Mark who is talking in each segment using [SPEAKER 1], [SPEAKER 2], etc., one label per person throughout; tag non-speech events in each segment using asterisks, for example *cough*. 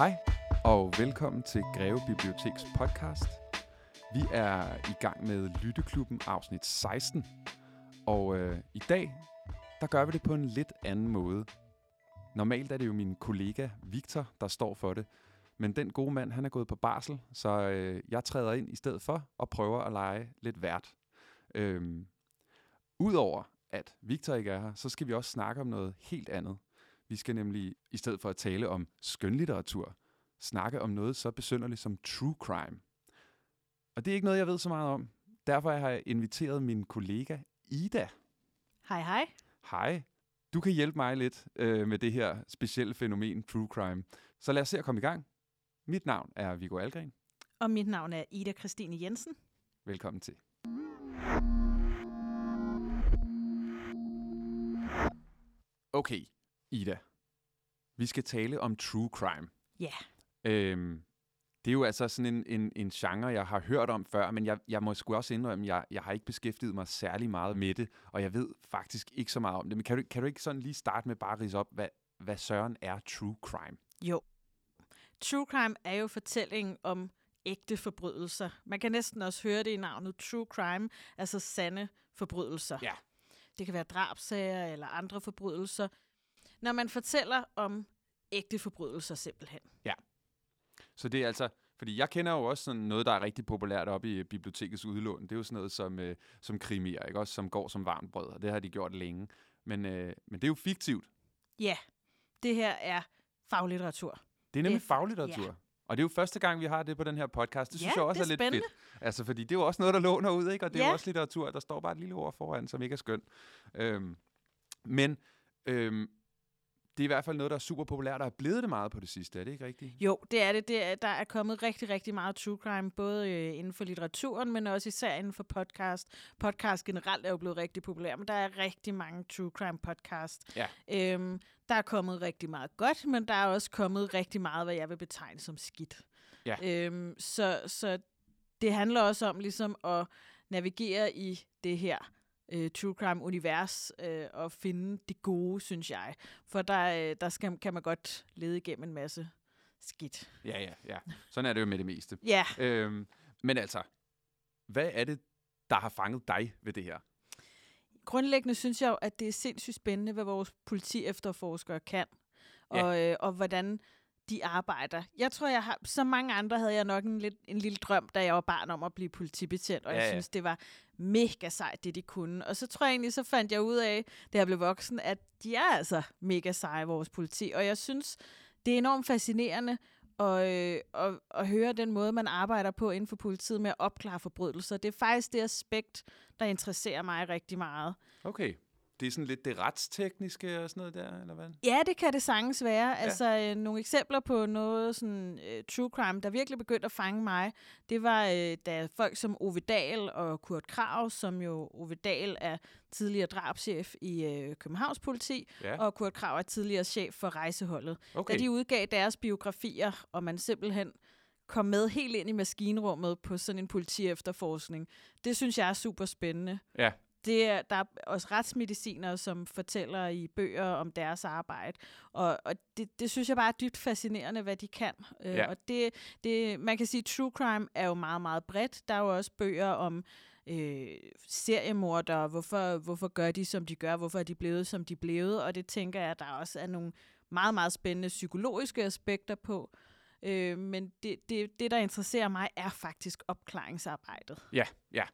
[SPEAKER 1] Hej og velkommen til Greve Biblioteks podcast. Vi er i gang med Lytteklubben afsnit 16, og øh, i dag der gør vi det på en lidt anden måde. Normalt er det jo min kollega Victor, der står for det, men den gode mand, han er gået på barsel, så øh, jeg træder ind i stedet for og prøver at lege lidt vært. Øhm, Udover at Victor ikke er her, så skal vi også snakke om noget helt andet. Vi skal nemlig, i stedet for at tale om skønlitteratur, snakke om noget så besynderligt som true crime. Og det er ikke noget, jeg ved så meget om. Derfor har jeg inviteret min kollega Ida.
[SPEAKER 2] Hej, hej.
[SPEAKER 1] Hej. Du kan hjælpe mig lidt øh, med det her specielle fænomen true crime. Så lad os se at komme i gang. Mit navn er Viggo Algren.
[SPEAKER 2] Og mit navn er Ida Christine Jensen.
[SPEAKER 1] Velkommen til. Okay, Ida. Vi skal tale om true crime.
[SPEAKER 2] Ja.
[SPEAKER 1] Øhm, det er jo altså sådan en, en, en genre, jeg har hørt om før, men jeg, jeg må sgu også indrømme, at jeg, jeg har ikke beskæftiget mig særlig meget med det, og jeg ved faktisk ikke så meget om det. Men kan du, kan du ikke sådan lige starte med bare at rise op, hvad, hvad søren er true crime?
[SPEAKER 2] Jo. True crime er jo fortællingen om ægte forbrydelser. Man kan næsten også høre det i navnet true crime, altså sande forbrydelser.
[SPEAKER 1] Ja.
[SPEAKER 2] Det kan være drabsager eller andre forbrydelser. Når man fortæller om ægte forbrydelser simpelthen.
[SPEAKER 1] Så det er altså, fordi jeg kender jo også sådan noget, der er rigtig populært oppe i bibliotekets udlån. Det er jo sådan noget som, øh, som krimier, ikke? Også som går som varmt brød, og det har de gjort længe. Men, øh, men det er jo fiktivt.
[SPEAKER 2] Ja, det her er faglitteratur.
[SPEAKER 1] Det er nemlig
[SPEAKER 2] Det er fa-
[SPEAKER 1] faglitteratur.
[SPEAKER 2] ja.
[SPEAKER 1] Og det er jo første gang, vi har det på den her podcast. Det synes
[SPEAKER 2] Ja,
[SPEAKER 1] jeg også
[SPEAKER 2] det
[SPEAKER 1] er,
[SPEAKER 2] er
[SPEAKER 1] lidt
[SPEAKER 2] spændende.
[SPEAKER 1] fedt. Altså, fordi det er jo også noget, der låner ud, ikke? Og det er jo
[SPEAKER 2] Ja.
[SPEAKER 1] også litteratur. Der står bare et lille ord foran, som ikke er skønt. Øhm, men øhm, det er i hvert fald noget, der er super populært, og er blevet det meget på det sidste. Er det ikke rigtigt?
[SPEAKER 2] Jo, det er det. det er, der er kommet rigtig, rigtig meget true crime, både øh, inden for litteraturen, men også især inden for podcast. Podcast generelt er jo blevet rigtig populær, men der er rigtig mange true crime podcast.
[SPEAKER 1] Ja.
[SPEAKER 2] Øhm, der er kommet rigtig meget godt, men der er også kommet rigtig meget, hvad jeg vil betegne som skidt.
[SPEAKER 1] Ja.
[SPEAKER 2] Øhm, så, så det handler også om ligesom at navigere i det her øh, true crime-univers øh, og finde det gode, synes jeg. For der, øh, der skal, kan man godt lede igennem en masse skidt.
[SPEAKER 1] Ja, ja, ja. Sådan er det jo med det meste.
[SPEAKER 2] Ja,
[SPEAKER 1] Øhm, men altså, hvad er det, der har fanget dig ved det her?
[SPEAKER 2] grundlæggende synes jeg jo, at det er sindssygt spændende, hvad vores politi efterforskere kan,
[SPEAKER 1] Ja.
[SPEAKER 2] og, øh, og hvordan de arbejder. Jeg tror, jeg har, som mange andre havde jeg nok en, lidt, en lille drøm, da jeg var barn om at blive politibetjent, og
[SPEAKER 1] Ja,
[SPEAKER 2] jeg
[SPEAKER 1] ja.
[SPEAKER 2] synes, det var mega sejt, det de kunne. Og så tror jeg egentlig, så fandt jeg ud af, da jeg blev voksen, at de er altså mega seje, vores politi. Og jeg synes, det er enormt fascinerende at, øh, at, at høre den måde, man arbejder på inden for politiet med at opklare forbrydelser. Det er faktisk det aspekt, der interesserer mig rigtig meget.
[SPEAKER 1] Okay. Det er sådan lidt det retstekniske og sådan noget der, eller hvad?
[SPEAKER 2] Ja, det kan det sagtens være. Ja. Altså øh, nogle eksempler på noget sådan øh, true crime, der virkelig begyndte at fange mig, det var øh, da folk som Ove Dahl og Kurt Krav, som jo Ove Dahl er tidligere drabschef i øh, Københavns politi,
[SPEAKER 1] Ja,
[SPEAKER 2] og Kurt Krav er tidligere chef for rejseholdet.
[SPEAKER 1] okay.
[SPEAKER 2] Da de udgav deres biografier, og man simpelthen kom med helt ind i maskinrummet på sådan en politiefterforskning, det synes jeg er super spændende
[SPEAKER 1] Ja,
[SPEAKER 2] det er, der er også retsmedicinere, som fortæller i bøger om deres arbejde. Og, og det, det synes jeg bare er dybt fascinerende, hvad de kan. Øh,
[SPEAKER 1] Ja.
[SPEAKER 2] Og det, det, man kan sige, at true crime er jo meget, meget bredt. Der er jo også bøger om øh, seriemordere, hvorfor, hvorfor gør de, som de gør, hvorfor er de blevet, som de blevet. Og det tænker jeg, at der også er nogle meget, meget spændende psykologiske aspekter på. Øh, men det, det, det, der interesserer mig, er faktisk opklaringsarbejdet.
[SPEAKER 1] ja, ja.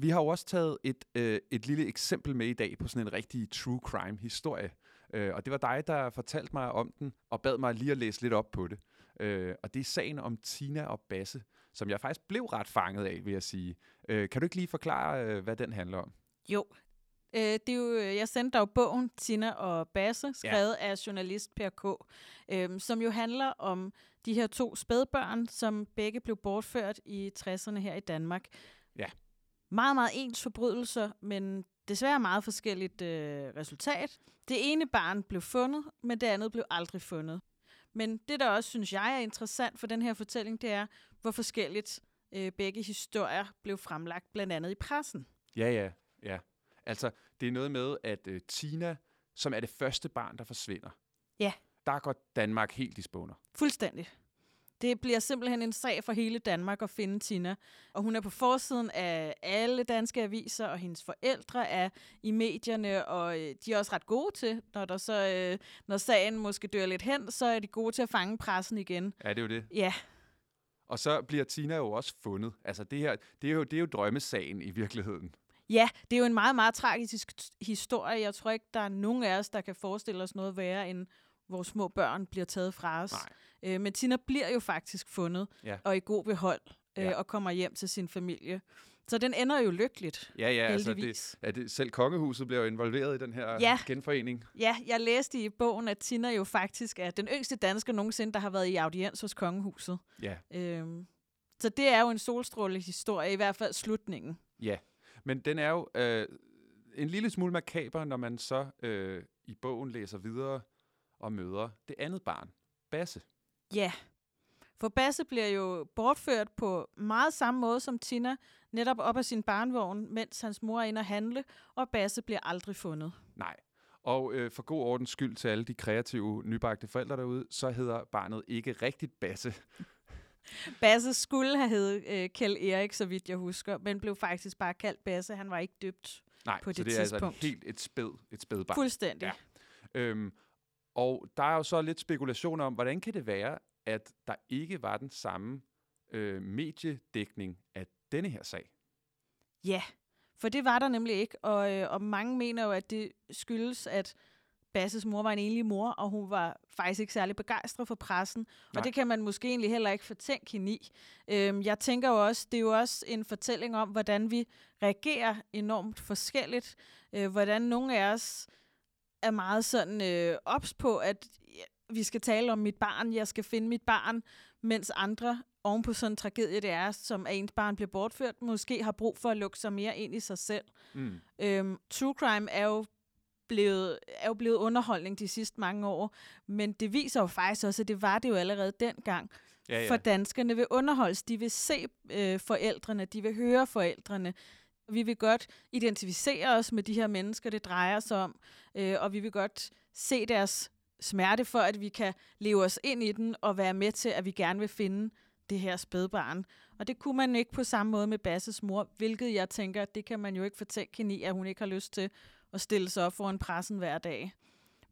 [SPEAKER 1] Vi har jo også taget et, øh, et lille eksempel med i dag på sådan en rigtig true crime historie. Øh, og det var dig, der fortalte mig om den, og bad mig lige at læse lidt op på det. Øh, og det er sagen om Tina og Basse, som jeg faktisk blev ret fanget af, vil jeg sige. Øh, kan du ikke lige forklare, øh, hvad den handler om?
[SPEAKER 2] Jo. Øh, det er jo, jeg sendte dig bogen Tina og Basse, skrevet ja. af journalist Per K., øhm, som jo handler om de her to spædbørn, som begge blev bortført i 60'erne her i Danmark.
[SPEAKER 1] Ja.
[SPEAKER 2] Meget, meget ens forbrydelser, men desværre meget forskelligt øh, resultat. Det ene barn blev fundet, men det andet blev aldrig fundet. Men det, der også synes jeg er interessant for den her fortælling, det er, hvor forskelligt øh, begge historier blev fremlagt, blandt andet i pressen.
[SPEAKER 1] Ja, ja, ja. Altså, det er noget med, at øh, Tina som er det første barn, der forsvinder.
[SPEAKER 2] Ja.
[SPEAKER 1] Der går Danmark helt i spåner.
[SPEAKER 2] Fuldstændig. Det bliver simpelthen en sag for hele Danmark at finde Tina. Og hun er på forsiden af alle danske aviser, og hendes forældre er i medierne, og øh, de er også ret gode til, når, der så, øh, når sagen måske dør lidt hen, så er de gode til at fange pressen igen.
[SPEAKER 1] Ja, det er jo det.
[SPEAKER 2] Ja,
[SPEAKER 1] Og så bliver Tina jo også fundet. Altså det her, det er jo, det er jo drømmesagen i virkeligheden.
[SPEAKER 2] Ja, det er jo en meget, meget tragisk historie. Jeg tror ikke, der er nogen af os, der kan forestille os noget værre, end vores små børn bliver taget fra os.
[SPEAKER 1] Nej.
[SPEAKER 2] Øh, men Tina bliver jo faktisk fundet,
[SPEAKER 1] Ja.
[SPEAKER 2] og i god behold, øh,
[SPEAKER 1] Ja.
[SPEAKER 2] og kommer hjem til sin familie. Så den ender jo lykkeligt,
[SPEAKER 1] Ja, ja, altså det,
[SPEAKER 2] heldigvis.
[SPEAKER 1] ja, det, selv kongehuset bliver jo involveret i den her
[SPEAKER 2] Ja.
[SPEAKER 1] genforening.
[SPEAKER 2] Ja, jeg læste i bogen, at Tina jo faktisk er den yngste dansker nogensinde, der har været i audiens hos kongehuset.
[SPEAKER 1] Ja,
[SPEAKER 2] Øhm, så det er jo en solstråle historie, i hvert fald slutningen.
[SPEAKER 1] ja. Men den er jo øh, en lille smule makaber, når man så øh, i bogen læser videre og møder det andet barn, Basse.
[SPEAKER 2] Ja, for Basse bliver jo bortført på meget samme måde som Tina, netop op af sin barnvogn, mens hans mor er inde at handle, og Basse bliver aldrig fundet.
[SPEAKER 1] Nej. Og øh, for god ordens skyld til alle de kreative, nybagte forældre derude, så hedder barnet ikke rigtigt Basse.
[SPEAKER 2] Basse skulle have heddet øh, Kjell Erik, så vidt jeg husker, men blev faktisk bare kaldt Basse. Han var ikke døbt
[SPEAKER 1] Nej,
[SPEAKER 2] På
[SPEAKER 1] så
[SPEAKER 2] det
[SPEAKER 1] det er altså
[SPEAKER 2] tidspunkt.
[SPEAKER 1] et helt et spæd, et spædbarn.
[SPEAKER 2] fuldstændig.
[SPEAKER 1] Ja. Øhm, og der er jo så lidt spekulation om, hvordan kan det være, at der ikke var den samme øh, mediedækning af denne her sag?
[SPEAKER 2] Ja, for det var der nemlig ikke, og, øh, og mange mener jo, at det skyldes, at Basses mor var en enlig mor, og hun var faktisk ikke særlig begejstret for pressen,
[SPEAKER 1] Nej.
[SPEAKER 2] og det kan man måske egentlig heller ikke fortænke hende i. Øhm, jeg tænker jo også, det er jo også en fortælling om, hvordan vi reagerer enormt forskelligt, øh, hvordan nogle af os er meget sådan øh, ops på, at vi skal tale om mit barn, jeg skal finde mit barn, mens andre oven på sådan en tragedie, det er, som at ens barn bliver bortført, måske har brug for at lukke sig mere ind i sig selv.
[SPEAKER 1] Mm.
[SPEAKER 2] Øhm, true crime er jo, blevet, er jo blevet underholdning de sidste mange år, men det viser jo faktisk også, at det var det jo allerede dengang.
[SPEAKER 1] Ja, ja.
[SPEAKER 2] For danskerne vil underholdes, de vil se øh, forældrene, de vil høre forældrene. Vi vil godt identificere os med de her mennesker, det drejer sig om, øh, og vi vil godt se deres smerte for, at vi kan leve os ind i den og være med til, at vi gerne vil finde det her spædbarn. Og det kunne man ikke på samme måde med Basses mor, hvilket jeg tænker, det kan man jo ikke fortænke hende i, at hun ikke har lyst til at stille sig op foran pressen hver dag.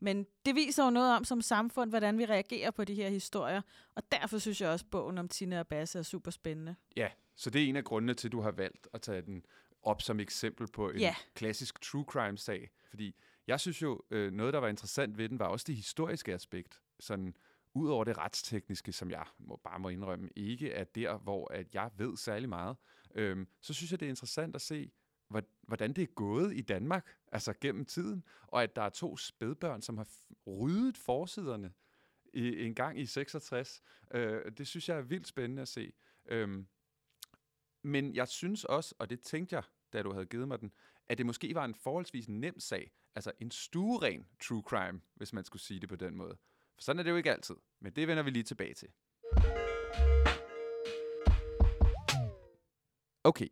[SPEAKER 2] Men det viser jo noget om som samfund, hvordan vi reagerer på de her historier, og derfor synes jeg også, at bogen om Tina og Basse er super spændende.
[SPEAKER 1] ja, så det er en af grundene til, at du har valgt at tage den op som eksempel på en
[SPEAKER 2] Ja.
[SPEAKER 1] klassisk true crime-sag. Fordi jeg synes jo, øh, noget, der var interessant ved den, var også det historiske aspekt. Sådan, ud over det retstekniske, som jeg må, bare må indrømme, ikke er der, hvor at jeg ved særlig meget, øhm, så synes jeg, det er interessant at se, hvor- hvordan det er gået i Danmark, altså gennem tiden, og at der er to spædbørn, som har ryddet forsiderne i, en gang i 66. Øh, det synes jeg er vildt spændende at se. Øhm, men jeg synes også, og det tænkte jeg, da du havde givet mig den, at det måske var en forholdsvis nem sag. Altså en stueren true crime, hvis man skulle sige det på den måde. For sådan er det jo ikke altid. Men det vender vi lige tilbage til. Okay.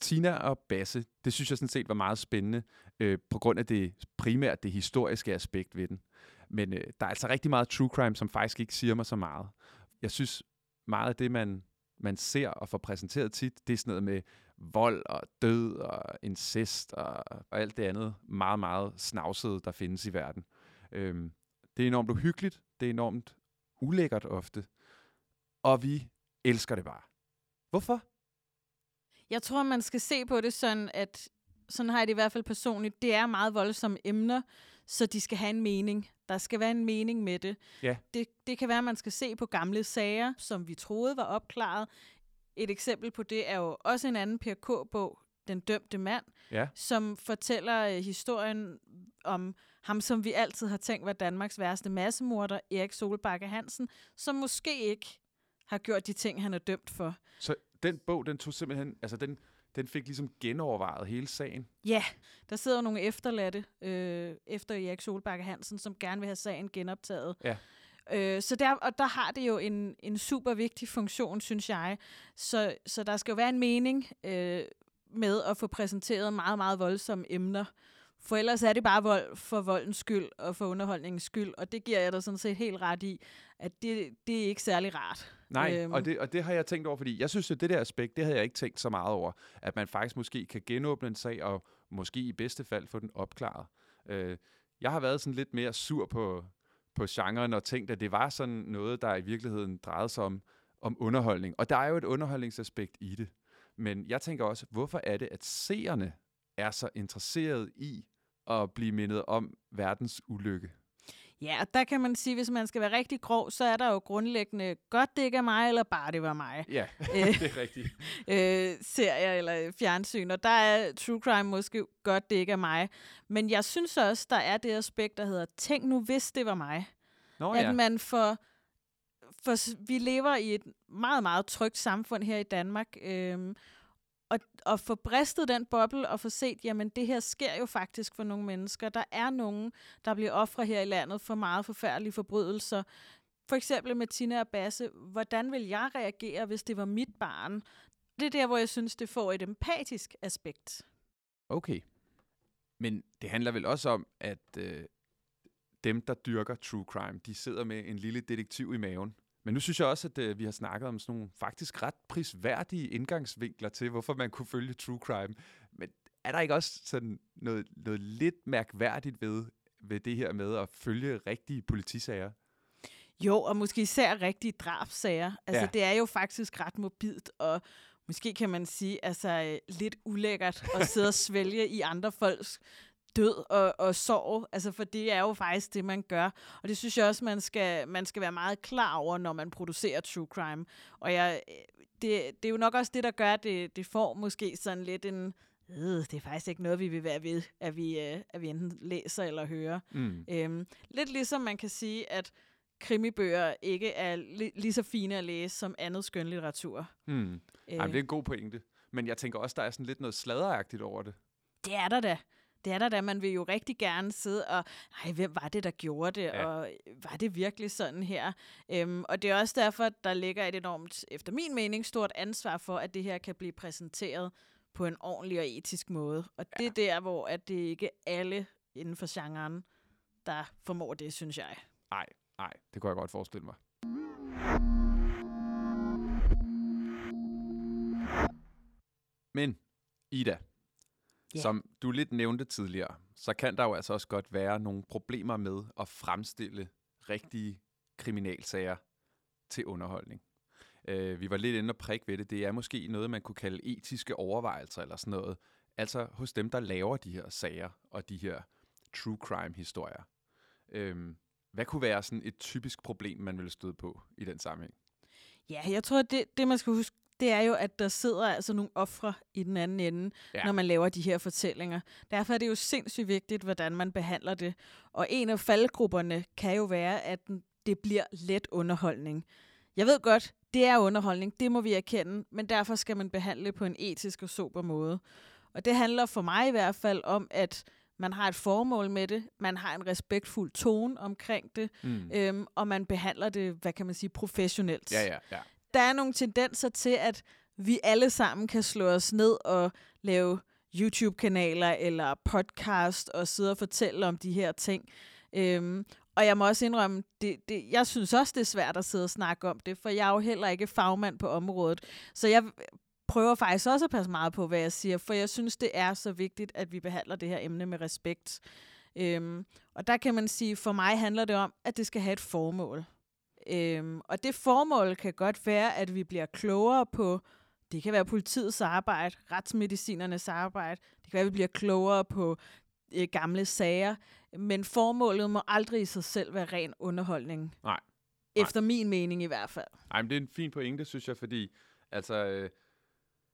[SPEAKER 1] Tina og Basse, det synes jeg sådan set var meget spændende, øh, på grund af det primært det historiske aspekt ved den. Men øh, der er altså rigtig meget true crime, som faktisk ikke siger mig så meget. Jeg synes, meget af det, man, man ser og får præsenteret tit, det er sådan noget med vold og død og incest og, og alt det andet meget, meget snavsede, der findes i verden. Øhm, det er enormt uhyggeligt, det er enormt ulækkert ofte, og vi elsker det bare. Hvorfor?
[SPEAKER 2] Jeg tror, man skal se på det sådan, at sådan har jeg det i hvert fald personligt. Det er meget voldsomme emner, så de skal have en mening. Der skal være en mening med det.
[SPEAKER 1] Ja.
[SPEAKER 2] Det, det kan være, at man skal se på gamle sager, som vi troede var opklaret. Et eksempel på det er jo også en anden PK-bog, Den dømte mand,
[SPEAKER 1] Ja,
[SPEAKER 2] som fortæller øh, historien om ham, som vi altid har tænkt var Danmarks værste massemorder, Erik Solbakke Hansen, som måske ikke har gjort de ting, han er dømt for.
[SPEAKER 1] så den bog, den tog simpelthen, altså den, den fik ligesom genovervejet hele sagen.
[SPEAKER 2] Ja, der sidder nogle efterladte øh, efter Erik Solbakke Hansen, som gerne vil have sagen genoptaget.
[SPEAKER 1] Ja.
[SPEAKER 2] Øh, så der, og der har det jo en, en super vigtig funktion, synes jeg. Så, så der skal jo være en mening øh, med at få præsenteret meget, meget voldsomme emner. For ellers er det bare vold for voldens skyld og for underholdningens skyld, og det giver jeg dig sådan set helt ret i, at det, det er ikke særlig rart.
[SPEAKER 1] Nej, øhm. og, det, og det har jeg tænkt over, fordi jeg synes, at det der aspekt, det havde jeg ikke tænkt så meget over, at man faktisk måske kan genåbne en sag, og måske i bedste fald få den opklaret. Øh, jeg har været sådan lidt mere sur på, på genren og tænkt, at det var sådan noget, der i virkeligheden drejede sig om, om underholdning. Og der er jo et underholdningsaspekt i det. Men jeg tænker også, hvorfor er det, at seerne er så interesseret i at blive mindet om verdens ulykke?
[SPEAKER 2] Ja, og der kan man sige, hvis man skal være rigtig grov, så er der jo grundlæggende godt det ikke er mig, eller bare det var mig.
[SPEAKER 1] Ja, *laughs* *laughs* det er rigtigt.
[SPEAKER 2] øh, serier eller fjernsyn, og der er true crime måske godt det ikke er mig. Men jeg synes også, der er det aspekt, der hedder, tænk nu, hvis det var mig.
[SPEAKER 1] Nå,
[SPEAKER 2] at
[SPEAKER 1] ja.
[SPEAKER 2] man får, for vi lever i et meget, meget trygt samfund her i Danmark, øhm, at få bristet den boble og få set, jamen det her sker jo faktisk for nogle mennesker. Der er nogen, der bliver ofre her i landet for meget forfærdelige forbrydelser. For eksempel med Tina og Basse. Hvordan vil jeg reagere, hvis det var mit barn? Det er der, hvor jeg synes, det får et empatisk aspekt.
[SPEAKER 1] Okay. Men det handler vel også om, at øh, dem, der dyrker true crime, de sidder med en lille detektiv i maven. Men nu synes jeg også, at øh, vi har snakket om sådan nogle faktisk ret prisværdige indgangsvinkler til, hvorfor man kunne følge true crime. Men er der ikke også sådan noget, noget lidt mærkværdigt ved, ved det her med at følge rigtige politisager?
[SPEAKER 2] Jo, og måske især rigtige drabsager. Altså, ja. det er jo faktisk ret mobilt, og måske kan man sige, altså øh, lidt ulækkert at sidde og *laughs* svælge i andre folks død og, og sorg, altså for det er jo faktisk det, man gør. Og det synes jeg også, man skal, man skal være meget klar over, når man producerer true crime. Og jeg, det, det er jo nok også det, der gør, at det, det får måske sådan lidt en... Øh, det er faktisk ikke noget, vi vil være ved, at vi, øh, at vi enten læser eller hører. Mm. Øhm, lidt ligesom man kan sige, at krimibøger ikke er li- lige så fine at læse som andet skønlitteratur.
[SPEAKER 1] Mm. Øh. Jamen, det er en god pointe. Men jeg tænker også, der er sådan lidt noget sladderagtigt over det.
[SPEAKER 2] Det er der da. Det er der da, man vil jo rigtig gerne sidde og, nej, hvem var det, der gjorde det, ja. og var det virkelig sådan her? Øhm, og det er også derfor, at der ligger et enormt, efter min mening, stort ansvar for, at det her kan blive præsenteret på en ordentlig og etisk måde. Og ja. det er der, hvor at det ikke alle inden for genren, der formår det, synes jeg.
[SPEAKER 1] Nej, nej, det kunne jeg godt forestille mig. Men, Ida, Yeah. Som du lidt nævnte tidligere, så kan der jo altså også godt være nogle problemer med at fremstille rigtige kriminalsager til underholdning. Øh, vi var lidt inde og prikke ved det. Det er måske noget, man kunne kalde etiske overvejelser eller sådan noget. Altså hos dem, der laver de her sager og de her true crime-historier. Øh, hvad kunne være sådan et typisk problem, man ville støde på i den sammenhæng?
[SPEAKER 2] Ja, jeg tror, det, det man skal huske det er jo, at der sidder altså nogle ofre i den anden ende, ja. når man laver de her fortællinger. Derfor er det jo sindssygt vigtigt, hvordan man behandler det. Og en af faldgrupperne kan jo være, at det bliver let underholdning. Jeg ved godt, det er underholdning, det må vi erkende, men derfor skal man behandle det på en etisk og sober måde. Og det handler for mig i hvert fald om, at man har et formål med det, man har en respektfuld tone omkring det, mm. øhm, og man behandler det, hvad kan man sige, professionelt.
[SPEAKER 1] Ja, ja, ja
[SPEAKER 2] der er nogle tendenser til, at vi alle sammen kan slå os ned og lave YouTube-kanaler eller podcast og sidde og fortælle om de her ting. Øhm, og jeg må også indrømme, det, det, jeg synes også, det er svært at sidde og snakke om det, for jeg er jo heller ikke fagmand på området. Så jeg prøver faktisk også at passe meget på, hvad jeg siger, for jeg synes, det er så vigtigt, at vi behandler det her emne med respekt. Øhm, og der kan man sige, for mig handler det om, at det skal have et formål. Øhm, og det formål kan godt være, at vi bliver klogere på, det kan være politiets arbejde, retsmedicinernes arbejde, det kan være, at vi bliver klogere på øh, gamle sager, men formålet må aldrig i sig selv være ren underholdning.
[SPEAKER 1] Nej.
[SPEAKER 2] Efter Nej. min mening i hvert fald.
[SPEAKER 1] Nej, men det er en fin pointe, synes jeg, fordi altså, øh,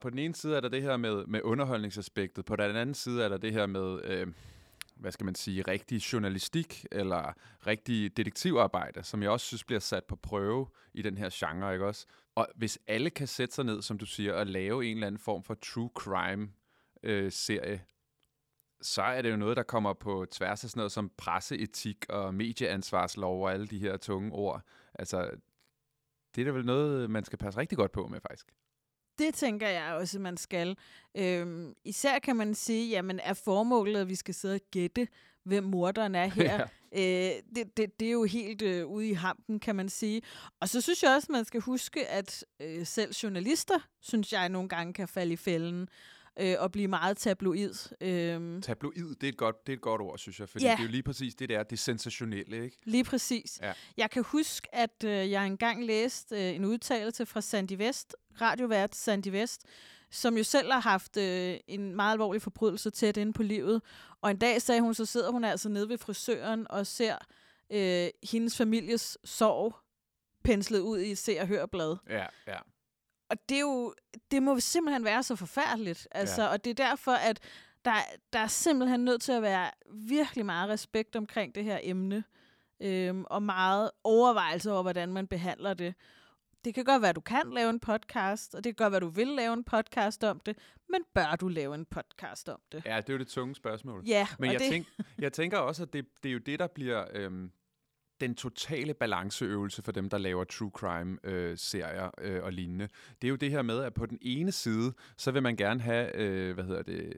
[SPEAKER 1] på den ene side er der det her med, med underholdningsaspektet, på den anden side er der det her med... Øh, hvad skal man sige, rigtig journalistik eller rigtig detektivarbejde, som jeg også synes bliver sat på prøve i den her genre, ikke også? Og hvis alle kan sætte sig ned, som du siger, og lave en eller anden form for true crime øh, serie, så er det jo noget, der kommer på tværs af sådan noget som presseetik og medieansvarslov og alle de her tunge ord. Altså, det er da vel noget, man skal passe rigtig godt på med, faktisk.
[SPEAKER 2] Det tænker jeg også, man skal. Øhm, især kan man sige, jamen er formålet, at vi skal sidde og gætte, hvem morderen er *laughs* her. Ja. Øh, det, det, det er jo helt øh, ude i hampen, kan man sige. Og så synes jeg også, man skal huske, at øh, selv journalister, synes jeg, nogle gange kan falde i fælden øh, og blive meget tabloid.
[SPEAKER 1] Øh. Tabloid, det er, et godt, det er et godt ord, synes jeg, fordi ja. det er jo lige præcis det der, det sensationelle, ikke?
[SPEAKER 2] Lige præcis. Ja. Jeg kan huske, at øh, jeg engang læste øh, en udtalelse fra Sandy Vest, radiovært Sandy Vest, som jo selv har haft øh, en meget alvorlig forbrydelse tæt inde på livet. Og en dag sagde hun, så sidder hun altså nede ved frisøren og ser øh, hendes families sorg penslet ud i et se- og hørblad.
[SPEAKER 1] Ja, ja.
[SPEAKER 2] Og det er jo, det må simpelthen være så forfærdeligt. Altså, ja. Og det er derfor, at der, der er simpelthen nødt til at være virkelig meget respekt omkring det her emne. Øhm, og meget overvejelse over, hvordan man behandler det det kan godt være, at du kan lave en podcast, og det kan godt være, at du vil lave en podcast om det, men bør du lave en podcast om det?
[SPEAKER 1] Ja, det er jo det tunge spørgsmål.
[SPEAKER 2] Ja,
[SPEAKER 1] men jeg,
[SPEAKER 2] det...
[SPEAKER 1] tænk, jeg tænker også, at det, det er jo det, der bliver øhm, den totale balanceøvelse for dem, der laver true crime-serier øh, øh, og lignende. Det er jo det her med, at på den ene side, så vil man gerne have, øh, hvad hedder det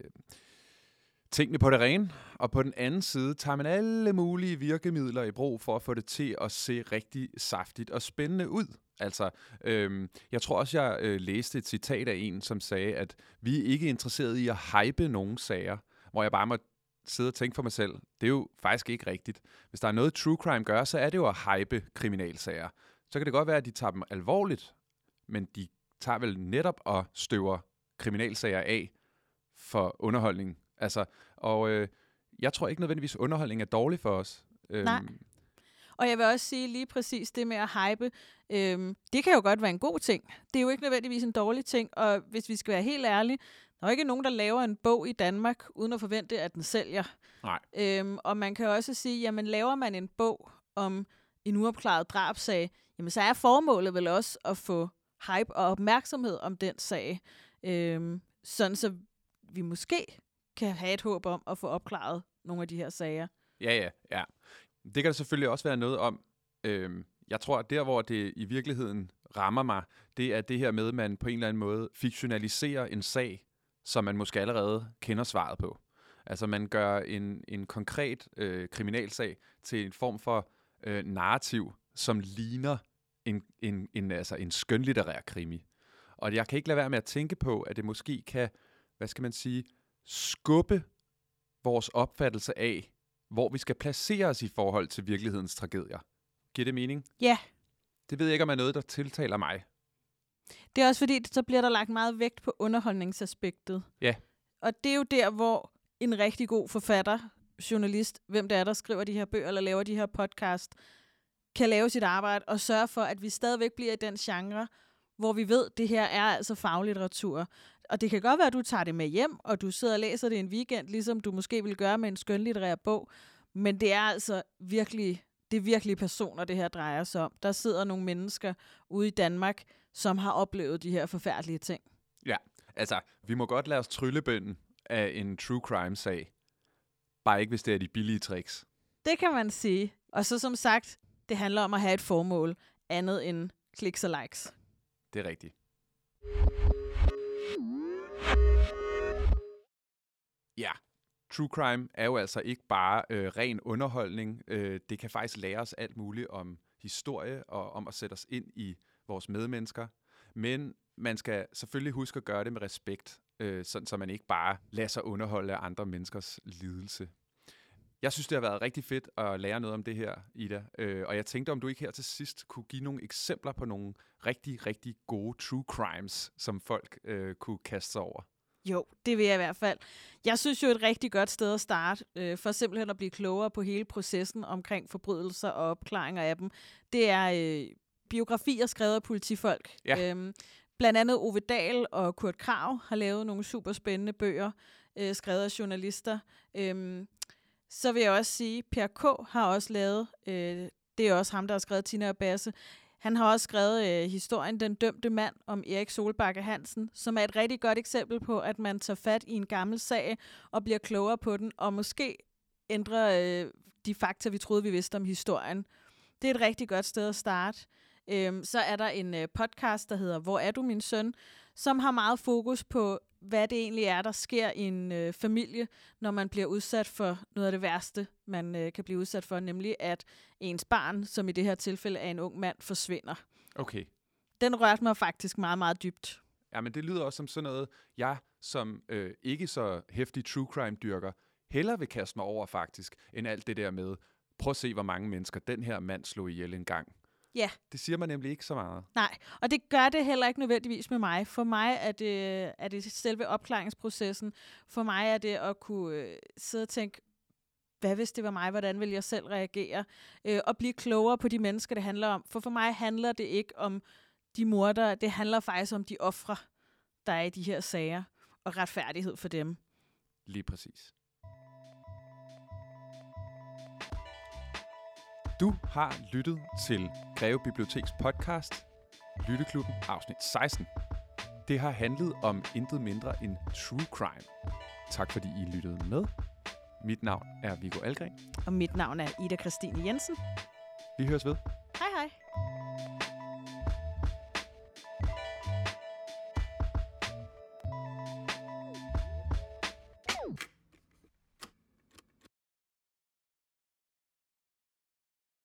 [SPEAKER 1] tingene på det rene, og på den anden side tager man alle mulige virkemidler i brug for at få det til at se rigtig saftigt og spændende ud. Altså, øhm, jeg tror også, jeg øh, læste et citat af en, som sagde, at vi er ikke interesseret i at hype nogen sager, hvor jeg bare må sidde og tænke for mig selv, det er jo faktisk ikke rigtigt. Hvis der er noget true crime gør, så er det jo at hype kriminalsager. Så kan det godt være, at de tager dem alvorligt, men de tager vel netop og støver kriminalsager af for underholdning. Altså, og øh, jeg tror ikke nødvendigvis, underholdning er dårlig for os.
[SPEAKER 2] Øhm, Nej. Og jeg vil også sige lige præcis det med at hype, øhm, det kan jo godt være en god ting. Det er jo ikke nødvendigvis en dårlig ting, og hvis vi skal være helt ærlige, der er ikke nogen, der laver en bog i Danmark, uden at forvente, at den sælger.
[SPEAKER 1] Nej.
[SPEAKER 2] Øhm, og man kan også sige, jamen laver man en bog om en uopklaret drabsag, jamen så er formålet vel også at få hype og opmærksomhed om den sag. Øhm, sådan så vi måske kan have et håb om at få opklaret nogle af de her sager.
[SPEAKER 1] Ja, ja, ja. Det kan der selvfølgelig også være noget om. Øhm, jeg tror, at der, hvor det i virkeligheden rammer mig, det er det her med, at man på en eller anden måde fiktionaliserer en sag, som man måske allerede kender svaret på. Altså man gør en, en konkret øh, kriminalsag til en form for øh, narrativ, som ligner en, en, en, altså en skønlitterær krimi. Og jeg kan ikke lade være med at tænke på, at det måske kan, hvad skal man sige, skubbe vores opfattelse af, hvor vi skal placere os i forhold til virkelighedens tragedier. Giver det mening?
[SPEAKER 2] Ja.
[SPEAKER 1] Det ved jeg ikke, om er noget, der tiltaler mig.
[SPEAKER 2] Det er også fordi, så bliver der lagt meget vægt på underholdningsaspektet.
[SPEAKER 1] Ja.
[SPEAKER 2] Og det er jo der, hvor en rigtig god forfatter, journalist, hvem det er, der skriver de her bøger eller laver de her podcast, kan lave sit arbejde og sørge for, at vi stadigvæk bliver i den genre, hvor vi ved, at det her er altså faglitteratur. Og det kan godt være, at du tager det med hjem, og du sidder og læser det en weekend, ligesom du måske vil gøre med en skønlitterær bog. Men det er altså virkelig, det er virkelig personer, det her drejer sig om. Der sidder nogle mennesker ude i Danmark, som har oplevet de her forfærdelige ting.
[SPEAKER 1] Ja, altså, vi må godt lade os tryllebønden af en true crime-sag. Bare ikke, hvis det er de billige tricks.
[SPEAKER 2] Det kan man sige. Og så som sagt, det handler om at have et formål, andet end kliks og likes.
[SPEAKER 1] Det er rigtigt. Ja, true crime er jo altså ikke bare øh, ren underholdning. Øh, det kan faktisk lære os alt muligt om historie og om at sætte os ind i vores medmennesker. Men man skal selvfølgelig huske at gøre det med respekt, øh, sådan så man ikke bare lader sig underholde af andre menneskers lidelse. Jeg synes, det har været rigtig fedt at lære noget om det her, Ida. Øh, og jeg tænkte, om du ikke her til sidst kunne give nogle eksempler på nogle rigtig, rigtig gode true crimes, som folk øh, kunne kaste sig over.
[SPEAKER 2] Jo, det vil jeg i hvert fald. Jeg synes jo, et rigtig godt sted at starte, øh, for simpelthen at blive klogere på hele processen omkring forbrydelser og opklaringer af dem, det er øh, biografier skrevet af politifolk.
[SPEAKER 1] Ja.
[SPEAKER 2] Øhm, blandt andet Ove Dahl og Kurt Krav har lavet nogle super spændende bøger, øh, skrevet af journalister. Øhm, så vil jeg også sige, Per K. har også lavet, øh, det er også ham, der har skrevet Tina og Basse, han har også skrevet øh, historien Den dømte mand om Erik Solbakke Hansen, som er et rigtig godt eksempel på, at man tager fat i en gammel sag og bliver klogere på den, og måske ændrer øh, de fakta, vi troede, vi vidste om historien. Det er et rigtig godt sted at starte. Øhm, så er der en øh, podcast, der hedder Hvor er du, min søn? som har meget fokus på, hvad det egentlig er, der sker i en øh, familie, når man bliver udsat for noget af det værste, man øh, kan blive udsat for, nemlig at ens barn, som i det her tilfælde er en ung mand, forsvinder.
[SPEAKER 1] Okay.
[SPEAKER 2] Den rørte mig faktisk meget, meget dybt.
[SPEAKER 1] Ja, men det lyder også som sådan noget, jeg som øh, ikke så hæftig true crime-dyrker, hellere vil kaste mig over faktisk, end alt det der med, prøv at se, hvor mange mennesker den her mand slog ihjel en gang.
[SPEAKER 2] Ja.
[SPEAKER 1] Det siger man nemlig ikke så meget.
[SPEAKER 2] Nej, og det gør det heller ikke nødvendigvis med mig. For mig er det, er det selve opklaringsprocessen. For mig er det at kunne øh, sidde og tænke, hvad hvis det var mig, hvordan vil jeg selv reagere? Øh, og blive klogere på de mennesker, det handler om. For for mig handler det ikke om de morder, det handler faktisk om de ofre, der er i de her sager, og retfærdighed for dem.
[SPEAKER 1] Lige præcis. Du har lyttet til Greve Biblioteks podcast, Lytteklubben afsnit 16. Det har handlet om intet mindre end true crime. Tak fordi I lyttede med. Mit navn er Viggo Algren.
[SPEAKER 2] Og mit navn er Ida Christine Jensen.
[SPEAKER 1] Vi høres ved.